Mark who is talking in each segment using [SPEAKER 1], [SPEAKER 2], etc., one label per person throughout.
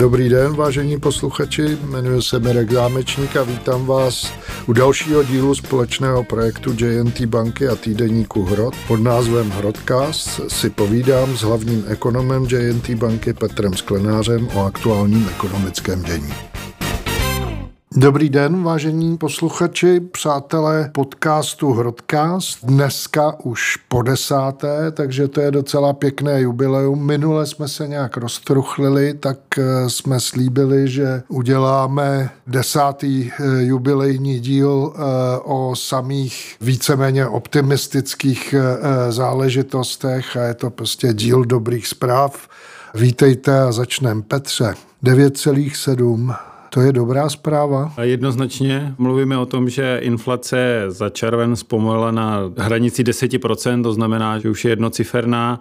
[SPEAKER 1] Dobrý den, vážení posluchači, jmenuji se Mirek Zámečník a vítám vás u dalšího dílu společného projektu JNT banky a týdeníku Hrod. Pod názvem Hrodcast si povídám s hlavním ekonomem JNT banky Petrem Sklenářem o aktuálním ekonomickém dění. Dobrý den, vážení posluchači, přátelé podcastu Hrodcast. Dneska už po desáté, takže to je docela pěkné jubileum. Minule jsme se nějak roztruchlili, tak eh, jsme slíbili, že uděláme desátý eh, jubilejní díl eh, o samých víceméně optimistických záležitostech a je to prostě díl dobrých zpráv. Vítejte a začneme. Petře, 9,7 to je dobrá zpráva?
[SPEAKER 2] Jednoznačně mluvíme o tom, že inflace za červen zpomalila na hranici 10%, to znamená, že už je jednociferná.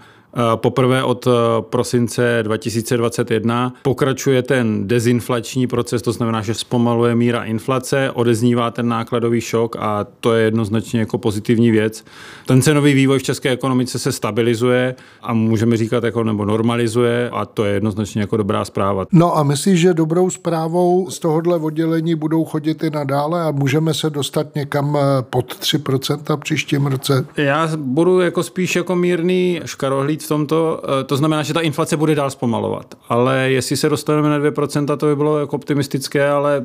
[SPEAKER 2] Poprvé od eh, prosince 2021 pokračuje ten dezinflační proces, to znamená, že zpomaluje míra inflace, odeznívá ten nákladový šok a to je jednoznačně jako pozitivní věc. Ten cenový vývoj v české ekonomice se stabilizuje a můžeme říkat jako nebo normalizuje a to je jednoznačně jako dobrá zpráva.
[SPEAKER 1] No a myslíš, že dobrou zprávou z tohohle oddělení budou chodit i nadále a můžeme se dostat někam eh, pod 3% příštím roce?
[SPEAKER 2] Já budu jako spíš jako mírný škarohlíd v tomto. Eh, to znamená, že ta inflace bude dál zpomalovat. Ale jestli se dostaneme na 2%, to by bylo jako optimistické, ale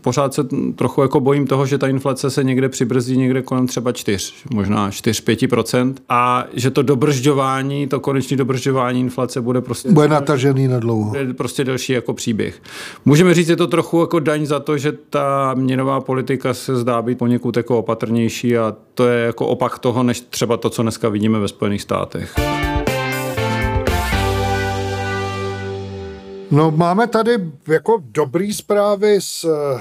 [SPEAKER 2] pořád se trochu jako bojím toho, že ta inflace se někde přibrzdí někde kolem třeba 4, možná 4-5%. A že to dobržďování, to konečné dobržďování inflace bude prostě...
[SPEAKER 1] Bude natažený na dlouho.
[SPEAKER 2] Prostě delší jako příběh. Můžeme říct, je to trochu jako daň za to, že ta měnová politika se zdá být poněkud jako opatrnější a to je jako opak toho, než třeba to, co dneska vidíme ve Spojených státech.
[SPEAKER 1] No máme tady jako dobrý zprávy z, eh,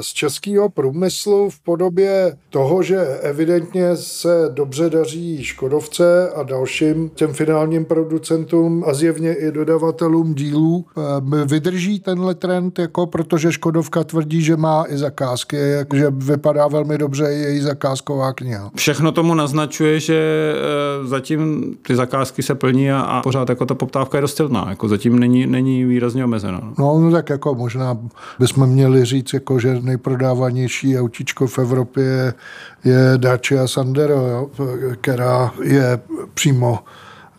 [SPEAKER 1] z českého průmyslu v podobě toho, že evidentně se dobře daří Škodovce a dalším těm finálním producentům a zjevně i dodavatelům dílů. Eh, vydrží tenhle trend, jako protože Škodovka tvrdí, že má i zakázky, že vypadá velmi dobře její zakázková kniha.
[SPEAKER 2] Všechno tomu naznačuje, že eh, zatím ty zakázky se plní a, a pořád jako ta poptávka je dost silná. Jako zatím není, není výrazně výrazně omezeno.
[SPEAKER 1] No, no tak jako možná bychom měli říct, jako, že nejprodávanější autíčko v Evropě je, je Dacia Sandero, jo, která je přímo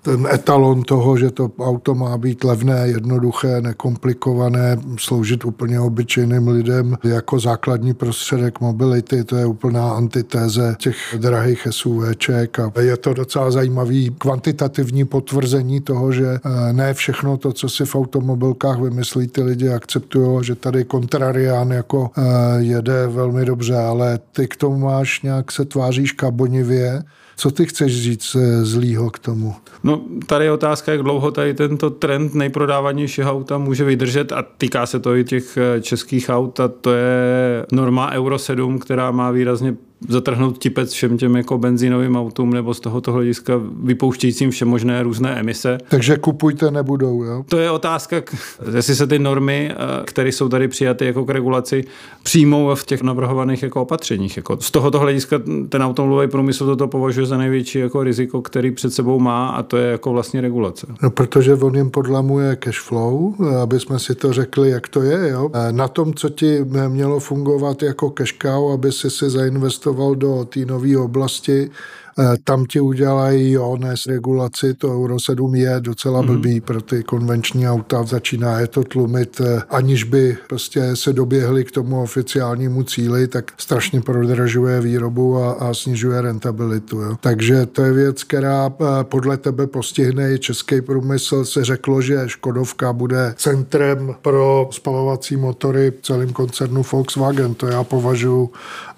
[SPEAKER 1] ten etalon toho, že to auto má být levné, jednoduché, nekomplikované, sloužit úplně obyčejným lidem jako základní prostředek mobility, to je úplná antitéze těch drahých SUVček a je to docela zajímavý kvantitativní potvrzení toho, že eh, ne všechno to, co si v automobilkách vymyslí, ty lidi akceptují, že tady kontrarián jako eh, jede velmi dobře, ale ty k tomu máš nějak se tváříš kabonivě, co ty chceš říct eh, zlýho k tomu?
[SPEAKER 2] No, tady je otázka, jak dlouho tady tento trend nejprodávanějšího auta může vydržet a týká se to i těch eh, českých aut a to je norma Euro 7, která má výrazně zatrhnout tipec všem těm jako benzínovým autům nebo z tohoto hlediska vypouštějícím vše možné různé emise.
[SPEAKER 1] Takže kupujte nebudou, jo?
[SPEAKER 2] To je otázka, jestli se ty normy, eh, které jsou tady přijaty jako k regulaci, přijmou v těch navrhovaných jako opatřeních. Jako z tohoto hlediska ten automobilový průmysl toto považuje za největší jako riziko, který před sebou má a to je jako vlastně regulace.
[SPEAKER 1] No, protože on jim podlamuje cash flow, aby jsme si to řekli, jak to je. Jo? Na tom, co ti mělo fungovat jako cash cow, aby si si zainvestoval investoval do té nové oblasti tam ti udělají jo, s regulaci, to Euro 7 je docela mm-hmm. blbý pro ty konvenční auta, začíná je to tlumit, eh, aniž by prostě se doběhli k tomu oficiálnímu cíli, tak strašně prodražuje výrobu a, a snižuje rentabilitu. Jo. Takže to je věc, která eh, podle tebe postihne i český průmysl. Se řeklo, že Škodovka bude centrem pro spalovací motory v celém koncernu Volkswagen. To já považuji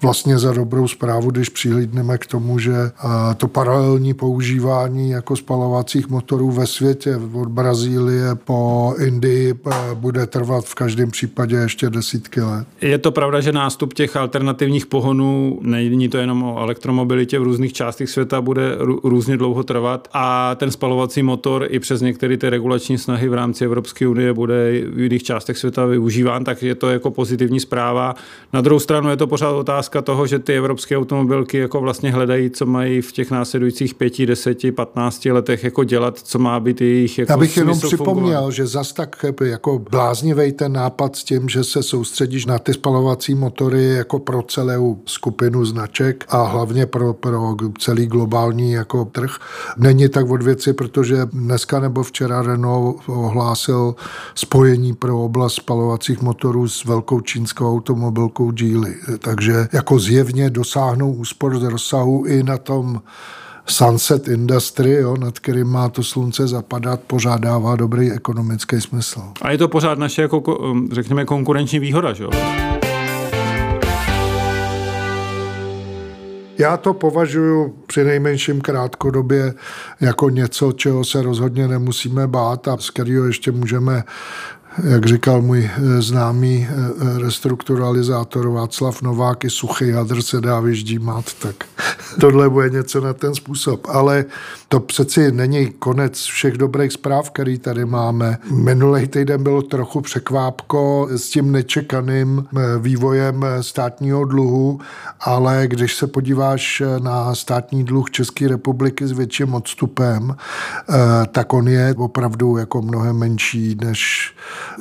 [SPEAKER 1] vlastně za dobrou zprávu, když přihlídneme k tomu, že to paralelní používání jako spalovacích motorů ve světě od Brazílie po Indii eh, bude trvat v každém případě ještě desítky let.
[SPEAKER 2] Je to pravda, že nástup těch alternativních pohonů, není to jenom o elektromobilitě v různých částech světa, bude různě dlouho trvat a ten spalovací motor i přes některé ty regulační snahy v rámci Evropské unie bude v jiných částech světa využíván, tak je to jako pozitivní zpráva. Na druhou stranu je to pořád otázka toho, že ty evropské automobilky jako vlastně hledají, co mají v těch následujících pěti, deseti, patnácti letech jako dělat, co má být jejich jako
[SPEAKER 1] Já bych jenom připomněl,
[SPEAKER 2] fungovat.
[SPEAKER 1] že zas tak jako bláznivý ten nápad s tím, že se soustředíš na ty spalovací motory jako pro celou skupinu značek a hlavně pro, pro celý globální jako trh, není tak od věci, protože dneska nebo včera Renault ohlásil spojení pro oblast spalovacích motorů s velkou čínskou automobilkou Geely. Takže jako zjevně dosáhnou úspor z rozsahu i na tom Sunset Industry, jo, nad kterým má to slunce zapadat, pořád dává dobrý ekonomický smysl.
[SPEAKER 2] A je to pořád naše, jako, řekněme, konkurenční výhoda, že jo?
[SPEAKER 1] Já to považuji při nejmenším krátkodobě jako něco, čeho se rozhodně nemusíme bát a z kterého ještě můžeme jak říkal můj eh, známý eh, eh, restrukturalizátor Václav Novák, i suchý hadr se dá vyždímat, tak tohle bude něco na ten způsob. Ale to přeci není konec všech dobrých zpráv, který tady máme. Minulý týden bylo trochu překvápko s tím nečekaným vývojem státního dluhu, ale když se podíváš na státní dluh České republiky s větším odstupem, tak on je opravdu jako mnohem menší než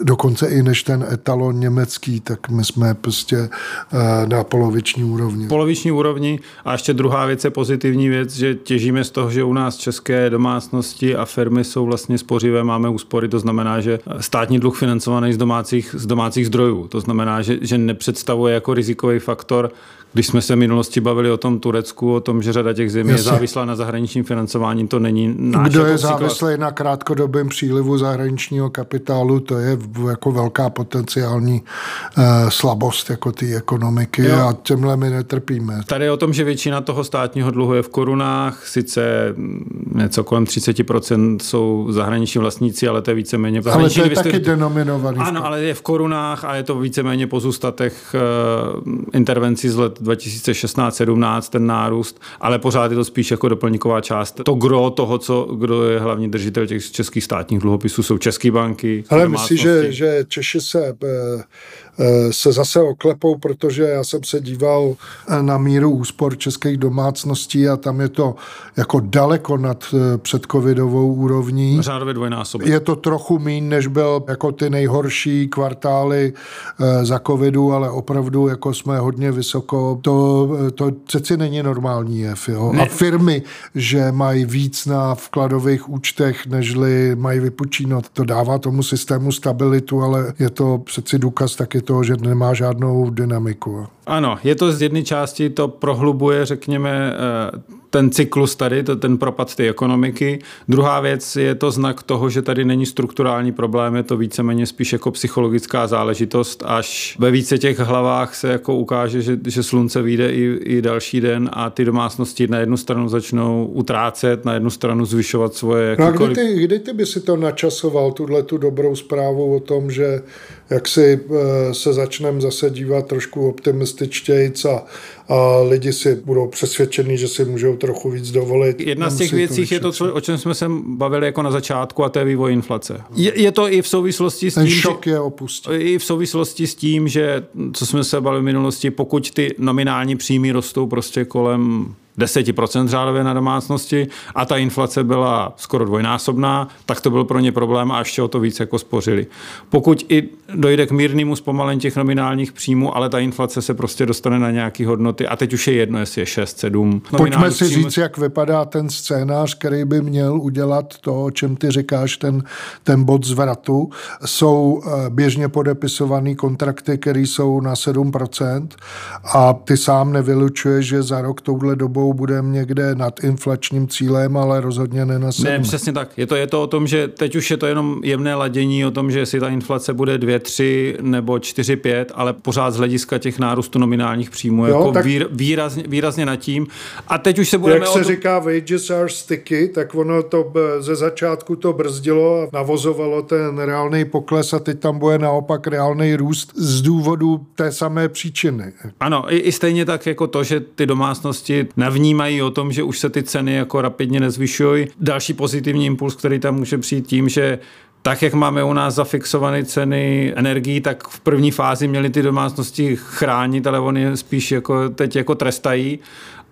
[SPEAKER 1] dokonce i než ten etalon německý, tak my jsme prostě eh, na poloviční úrovni.
[SPEAKER 2] Poloviční úrovni a ještě druhá věc je pozitivní věc, že těžíme z toho, že u nás české domácnosti a firmy jsou vlastně spořivé, máme úspory, to znamená, že státní dluh financovaný z domácích, z domácích zdrojů, to znamená, že, že nepředstavuje jako rizikový faktor když jsme se v minulosti bavili o tom Turecku, o tom, že řada těch zemí Jasně. je závislá na zahraničním financování, to není náš
[SPEAKER 1] Kdo jako je závislý na krátkodobém přílivu zahraničního kapitálu, to je jako velká potenciální uh, slabost jako té ekonomiky jo. a těmhle my netrpíme.
[SPEAKER 2] Tady je o tom, že většina toho státního dluhu je v korunách, sice něco kolem 30% jsou zahraniční vlastníci, ale to je víceméně...
[SPEAKER 1] Ale to je taky denominovaný.
[SPEAKER 2] Ano, ale je v korunách a je to víceméně pozůstatek uh, intervencí z let 2016-17 ten nárůst, ale pořád je to spíš jako doplňková část. To gro toho, co, kdo je hlavní držitel těch českých státních dluhopisů, jsou české banky.
[SPEAKER 1] Ale myslíš, že, že Češi se Eh, se zase oklepou, protože já jsem se díval eh, na míru úspor českých domácností a tam je to jako daleko nad eh, předcovidovou úrovní.
[SPEAKER 2] Řádově dvojnásobek.
[SPEAKER 1] Je to trochu mín, než byl jako ty nejhorší kvartály za covidu, ale opravdu jako jsme hodně vysoko. To, to přeci není normální jev. Jo? A firmy, že mají víc na vkladových účtech, nežli mají vypočínat, to dává tomu systému stabilitu, ale je to přeci důkaz taky toho, že nemá žádnou dynamiku.
[SPEAKER 2] Ano, je to z jedné části, to prohlubuje, řekněme, eh, ten cyklus tady, to, ten propad té ekonomiky. Druhá věc je to znak toho, že tady není strukturální problém, je to víceméně spíš jako psychologická záležitost, až ve více těch hlavách se jako ukáže, že, že slunce vyjde i, i další den a ty domácnosti na jednu stranu začnou utrácet, na jednu stranu zvyšovat svoje...
[SPEAKER 1] No a kdy ty, kdy ty by si to načasoval, tuhle tu dobrou zprávu o tom, že jak si eh, se začneme zase dívat trošku optimističtějc a, a lidi si budou přesvědčení, že si můžou trochu víc dovolit.
[SPEAKER 2] Jedna z těch věcí je to, co, o čem jsme se bavili jako na začátku, a to je vývoj inflace. Je, je to i v souvislosti s tím,
[SPEAKER 1] Ten šok že, je opustí.
[SPEAKER 2] I v souvislosti s tím, že, co jsme se bavili v minulosti, pokud ty nominální příjmy rostou prostě kolem 10% řádově na domácnosti a ta inflace byla skoro dvojnásobná, tak to byl pro ně problém a ještě o to víc jako spořili. Pokud i dojde k mírnému zpomalení těch nominálních příjmů, ale ta inflace se prostě dostane na nějaké hodnoty a teď už je jedno, jestli je 6, 7.
[SPEAKER 1] Pojďme si příjmu. říct, jak vypadá ten scénář, který by měl udělat to, o čem ty říkáš, ten, ten bod zvratu. Jsou eh, běžně podepisované kontrakty, které jsou na 7% a ty sám nevylučuješ, že za rok touhle dobou dobou budeme někde nad inflačním cílem, ale rozhodně ne na 7.
[SPEAKER 2] Ne, přesně tak. Je to, je to o tom, že teď už je to jenom jemné ladění o tom, že jestli ta inflace bude 2, 3 nebo 4, 5, ale pořád z hlediska těch nárůstů nominálních příjmů jo, jako tak... výr, výrazně, výrazně nad tím. A teď už se budeme...
[SPEAKER 1] Jak se tom... říká wages are sticky, tak ono to ze začátku to brzdilo a navozovalo ten reálný pokles a teď tam bude naopak reálný růst z důvodu té samé příčiny.
[SPEAKER 2] Ano, i, i stejně tak jako to, že ty domácnosti navíc vnímají o tom, že už se ty ceny jako rapidně nezvyšují. Další pozitivní impuls, který tam může přijít tím, že tak, jak máme u nás zafixované ceny energií, tak v první fázi měly ty domácnosti chránit, ale oni spíš jako teď jako trestají.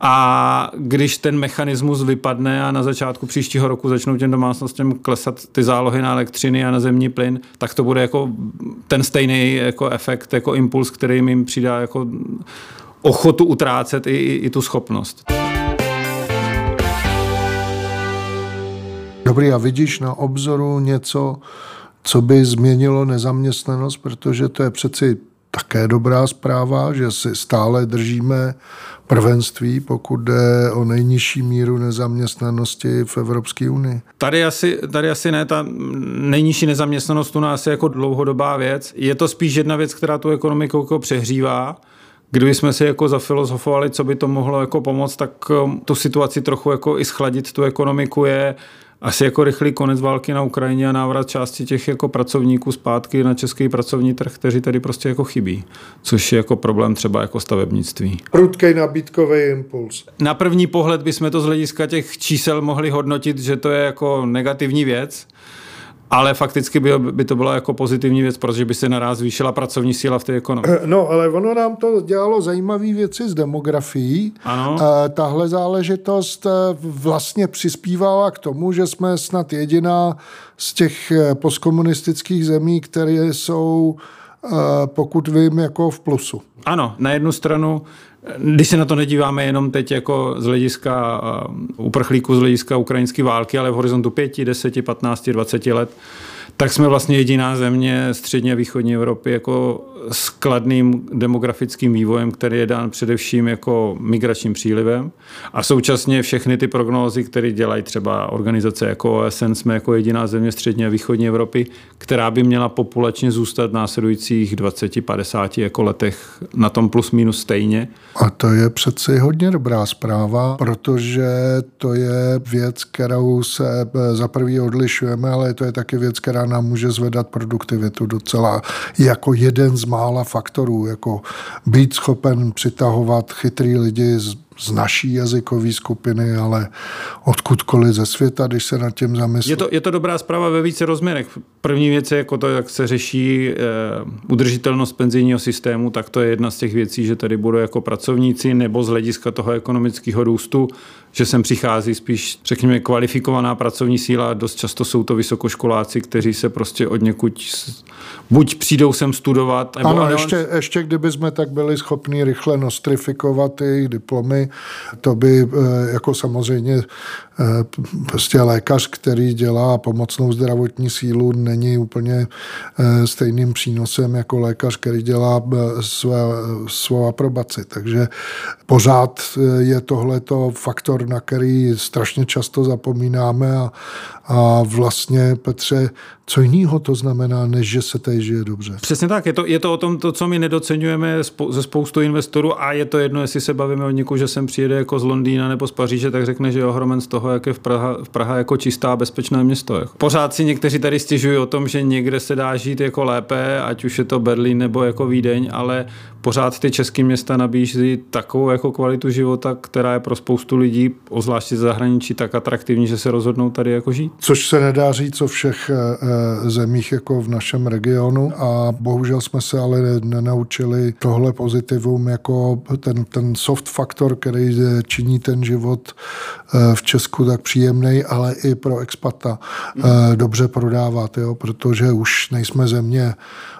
[SPEAKER 2] A když ten mechanismus vypadne a na začátku příštího roku začnou těm domácnostem klesat ty zálohy na elektřiny a na zemní plyn, tak to bude jako ten stejný jako efekt, jako impuls, který jim přidá jako ochotu utrácet i, i, i tu schopnost.
[SPEAKER 1] Dobrý, a vidíš na obzoru něco, co by změnilo nezaměstnanost, protože to je přeci také dobrá zpráva, že si stále držíme prvenství, pokud jde o nejnižší míru nezaměstnanosti v Evropské unii.
[SPEAKER 2] Tady asi, tady asi ne, ta nejnižší nezaměstnanost u nás je jako dlouhodobá věc. Je to spíš jedna věc, která tu ekonomiku jako přehřívá. Kdyby jsme si jako zafilozofovali, co by to mohlo jako pomoct, tak um, tu situaci trochu jako i schladit tu ekonomiku je asi jako rychlý konec války na Ukrajině a návrat části těch jako pracovníků zpátky na český pracovní trh, kteří tady prostě jako chybí, což je jako problém třeba jako stavebnictví.
[SPEAKER 1] Prudký nabídkový impuls.
[SPEAKER 2] Na první pohled bychom to z hlediska těch čísel mohli hodnotit, že to je jako negativní věc, ale fakticky by, by to byla jako pozitivní věc, protože by se naraz zvýšila pracovní síla v té ekonomii.
[SPEAKER 1] Eh, no, ale ono nám to dělalo zajímavé věci s demografií.
[SPEAKER 2] Ano.
[SPEAKER 1] E, tahle záležitost eh, vlastně přispívala k tomu, že jsme snad jediná z těch postkomunistických zemí, které jsou, pokud vím, jako v plusu.
[SPEAKER 2] Ano, na jednu stranu když se na to nedíváme jenom teď jako z hlediska uprchlíků, z hlediska ukrajinské války, ale v horizontu 5, 10, 15, 20 let, tak jsme vlastně jediná země střední a východní Evropy jako s kladným demografickým vývojem, který je dán především jako migračním přílivem. A současně všechny ty prognózy, které dělají třeba organizace jako OSN, jsme jako jediná země střední a východní Evropy, která by měla populačně zůstat v následujících 20-50 jako letech na tom plus minus stejně.
[SPEAKER 1] A to je přeci hodně dobrá zpráva, protože to je věc, kterou se za prvý odlišujeme, ale to je taky věc, která nám může zvedat produktivitu docela jako jeden z mála faktorů, jako být schopen přitahovat chytrý lidi z z naší jazykové skupiny, ale odkudkoliv ze světa, když se nad tím zamyslí.
[SPEAKER 2] Je to, je to dobrá zpráva ve více rozměrech. První věc je jako to, jak se řeší eh, udržitelnost penzijního systému, tak to je jedna z těch věcí, že tady budou jako pracovníci nebo z hlediska toho ekonomického růstu, že sem přichází spíš, řekněme, kvalifikovaná pracovní síla. Dost často jsou to vysokoškoláci, kteří se prostě od někud buď přijdou sem studovat.
[SPEAKER 1] Nebo ano, ještě, ještě kdyby jsme tak byli schopni rychle nostrifikovat jejich diplomy, to by eh, jako samozřejmě eh, prostě lékař, který dělá pomocnou zdravotní sílu, není úplně eh, stejným přínosem jako lékař, který dělá své, svou aprobaci. Takže pořád je tohleto faktor, na který strašně často zapomínáme a, a vlastně, Petře, co jiného to znamená, než že se tady žije dobře.
[SPEAKER 2] Přesně tak, je to, je to o tom, to, co my nedocenujeme ze spoustu investorů a je to jedno, jestli se bavíme o někoho, že sem přijede jako z Londýna nebo z Paříže, tak řekne, že je ohromen z toho, jak je v Praha, v Praha jako čistá a bezpečné město. Jako. Pořád si někteří tady stěžují o tom, že někde se dá žít jako lépe, ať už je to Berlín nebo jako Vídeň, ale pořád ty české města nabízí takovou jako kvalitu života, která je pro spoustu lidí, ozvláště zahraničí, tak atraktivní, že se rozhodnou tady jako žít.
[SPEAKER 1] Což se nedá říct o všech eh, zemích jako v našem regionu a bohužel jsme se ale nenaučili tohle pozitivum jako ten, ten soft faktor, který činí ten život eh, v Česku tak příjemný, ale i pro expata dobře prodávat, jo, protože už nejsme země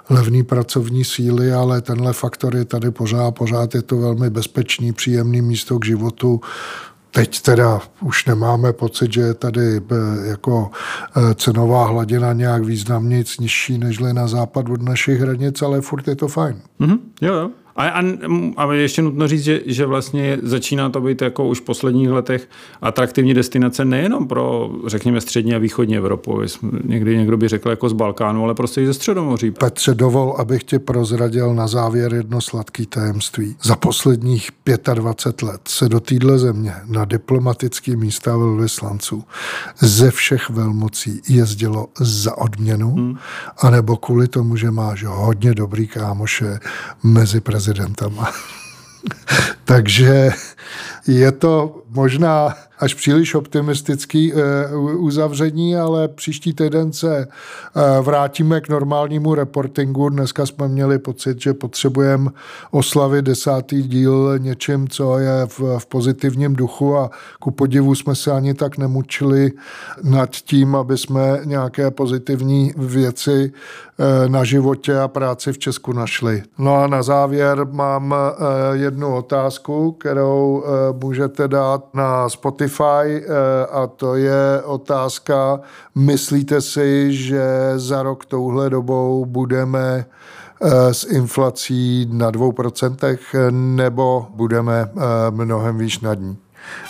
[SPEAKER 1] levný pracovní síly, ale tenhle faktor je tady pořád, pořád je to velmi bezpečný, příjemný místo k životu. Teď teda už nemáme pocit, že je tady eh, jako eh, cenová hladina nějak významně nižší než na západ od našich hranic, ale furt je to fajn.
[SPEAKER 2] Mm-hmm. Jo, jo. A, a, a ještě nutno říct, že, že vlastně začíná to být jako už v posledních letech atraktivní destinace nejenom pro, řekněme, střední a východní Evropu. Někdy někdo by řekl jako z Balkánu, ale prostě i ze Středomoří.
[SPEAKER 1] Petře, dovol, abych ti prozradil na závěr jedno sladký tajemství. Za posledních 25 let se do téhle země na diplomatický místa velvyslanců ze všech velmocí jezdilo za odměnu, hmm. anebo kvůli tomu, že máš hodně dobrý kámoše mezi prezidentama. Takže je to možná až příliš optimistický uzavření, ale příští týden se vrátíme k normálnímu reportingu. Dneska jsme měli pocit, že potřebujeme oslavit desátý díl něčím, co je v, pozitivním duchu a ku podivu jsme se ani tak nemučili nad tím, aby jsme nějaké pozitivní věci eh, na životě a práci v Česku našli. No a na závěr mám eh, jednu otázku, kterou eh, můžete dát na Spotify a to je otázka, myslíte si, že za rok touhle dobou budeme s inflací na 2% nebo budeme mnohem výš nad ní.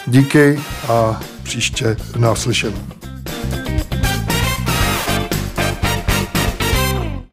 [SPEAKER 1] Díky a příště naslyšenou.